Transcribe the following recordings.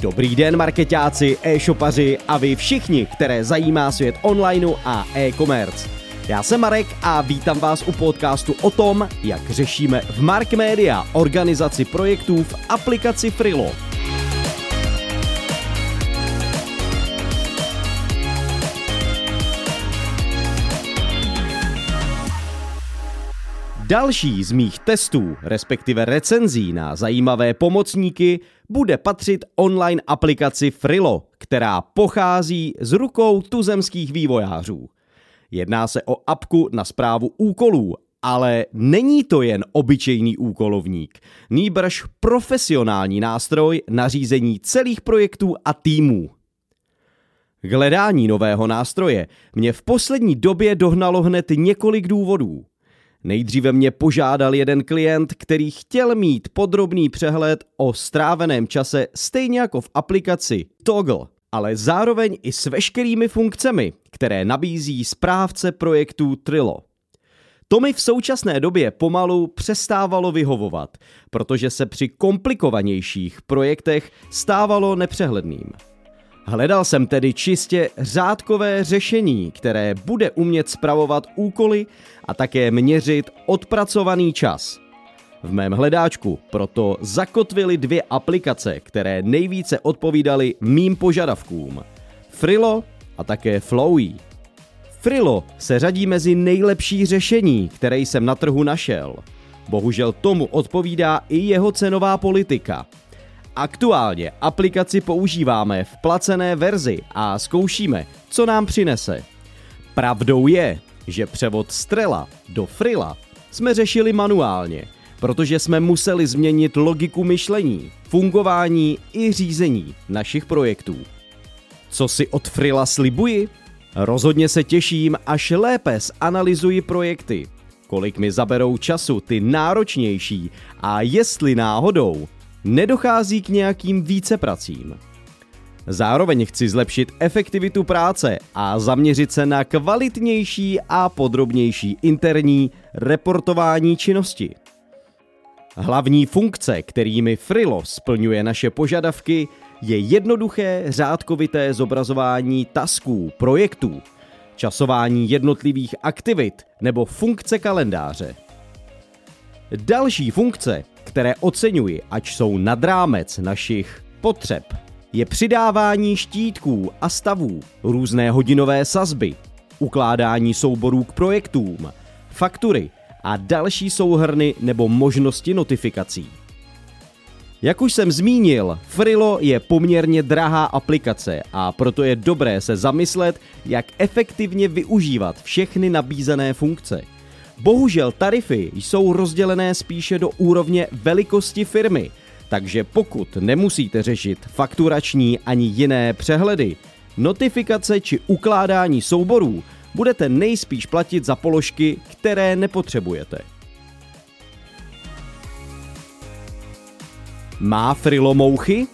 Dobrý den marketáci, e-shopaři a vy všichni, které zajímá svět onlineu a e-commerce. Já jsem Marek a vítám vás u podcastu o tom, jak řešíme v Mark Media organizaci projektů v aplikaci Frilo. Další z mých testů, respektive recenzí na zajímavé pomocníky, bude patřit online aplikaci Frilo, která pochází z rukou tuzemských vývojářů. Jedná se o apku na zprávu úkolů, ale není to jen obyčejný úkolovník, nýbrž profesionální nástroj na řízení celých projektů a týmů. K hledání nového nástroje mě v poslední době dohnalo hned několik důvodů. Nejdříve mě požádal jeden klient, který chtěl mít podrobný přehled o stráveném čase stejně jako v aplikaci Toggle, ale zároveň i s veškerými funkcemi, které nabízí správce projektů Trilo. To mi v současné době pomalu přestávalo vyhovovat, protože se při komplikovanějších projektech stávalo nepřehledným. Hledal jsem tedy čistě řádkové řešení, které bude umět spravovat úkoly a také měřit odpracovaný čas. V mém hledáčku proto zakotvily dvě aplikace, které nejvíce odpovídaly mým požadavkům. Frilo a také Flowy. Frilo se řadí mezi nejlepší řešení, které jsem na trhu našel. Bohužel tomu odpovídá i jeho cenová politika – Aktuálně aplikaci používáme v placené verzi a zkoušíme, co nám přinese. Pravdou je, že převod Strela do Frila jsme řešili manuálně, protože jsme museli změnit logiku myšlení, fungování i řízení našich projektů. Co si od Frila slibuji? Rozhodně se těším, až lépe zanalizuji projekty, kolik mi zaberou času ty náročnější a jestli náhodou nedochází k nějakým vícepracím. Zároveň chci zlepšit efektivitu práce a zaměřit se na kvalitnější a podrobnější interní reportování činnosti. Hlavní funkce, kterými Frilo splňuje naše požadavky, je jednoduché řádkovité zobrazování tasků, projektů, časování jednotlivých aktivit nebo funkce kalendáře. Další funkce které oceňuji, ač jsou nad rámec našich potřeb, je přidávání štítků a stavů, různé hodinové sazby, ukládání souborů k projektům, faktury a další souhrny nebo možnosti notifikací. Jak už jsem zmínil, Frilo je poměrně drahá aplikace a proto je dobré se zamyslet, jak efektivně využívat všechny nabízené funkce – Bohužel tarify jsou rozdělené spíše do úrovně velikosti firmy, takže pokud nemusíte řešit fakturační ani jiné přehledy, notifikace či ukládání souborů budete nejspíš platit za položky, které nepotřebujete. Má Frilo mouchy?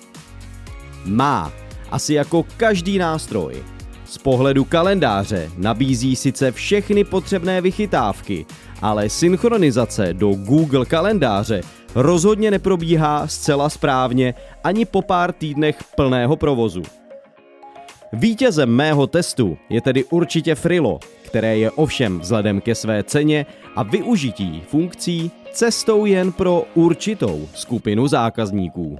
Má, asi jako každý nástroj. Z pohledu kalendáře nabízí sice všechny potřebné vychytávky, ale synchronizace do Google kalendáře rozhodně neprobíhá zcela správně ani po pár týdnech plného provozu. Vítězem mého testu je tedy určitě Frilo, které je ovšem vzhledem ke své ceně a využití funkcí cestou jen pro určitou skupinu zákazníků.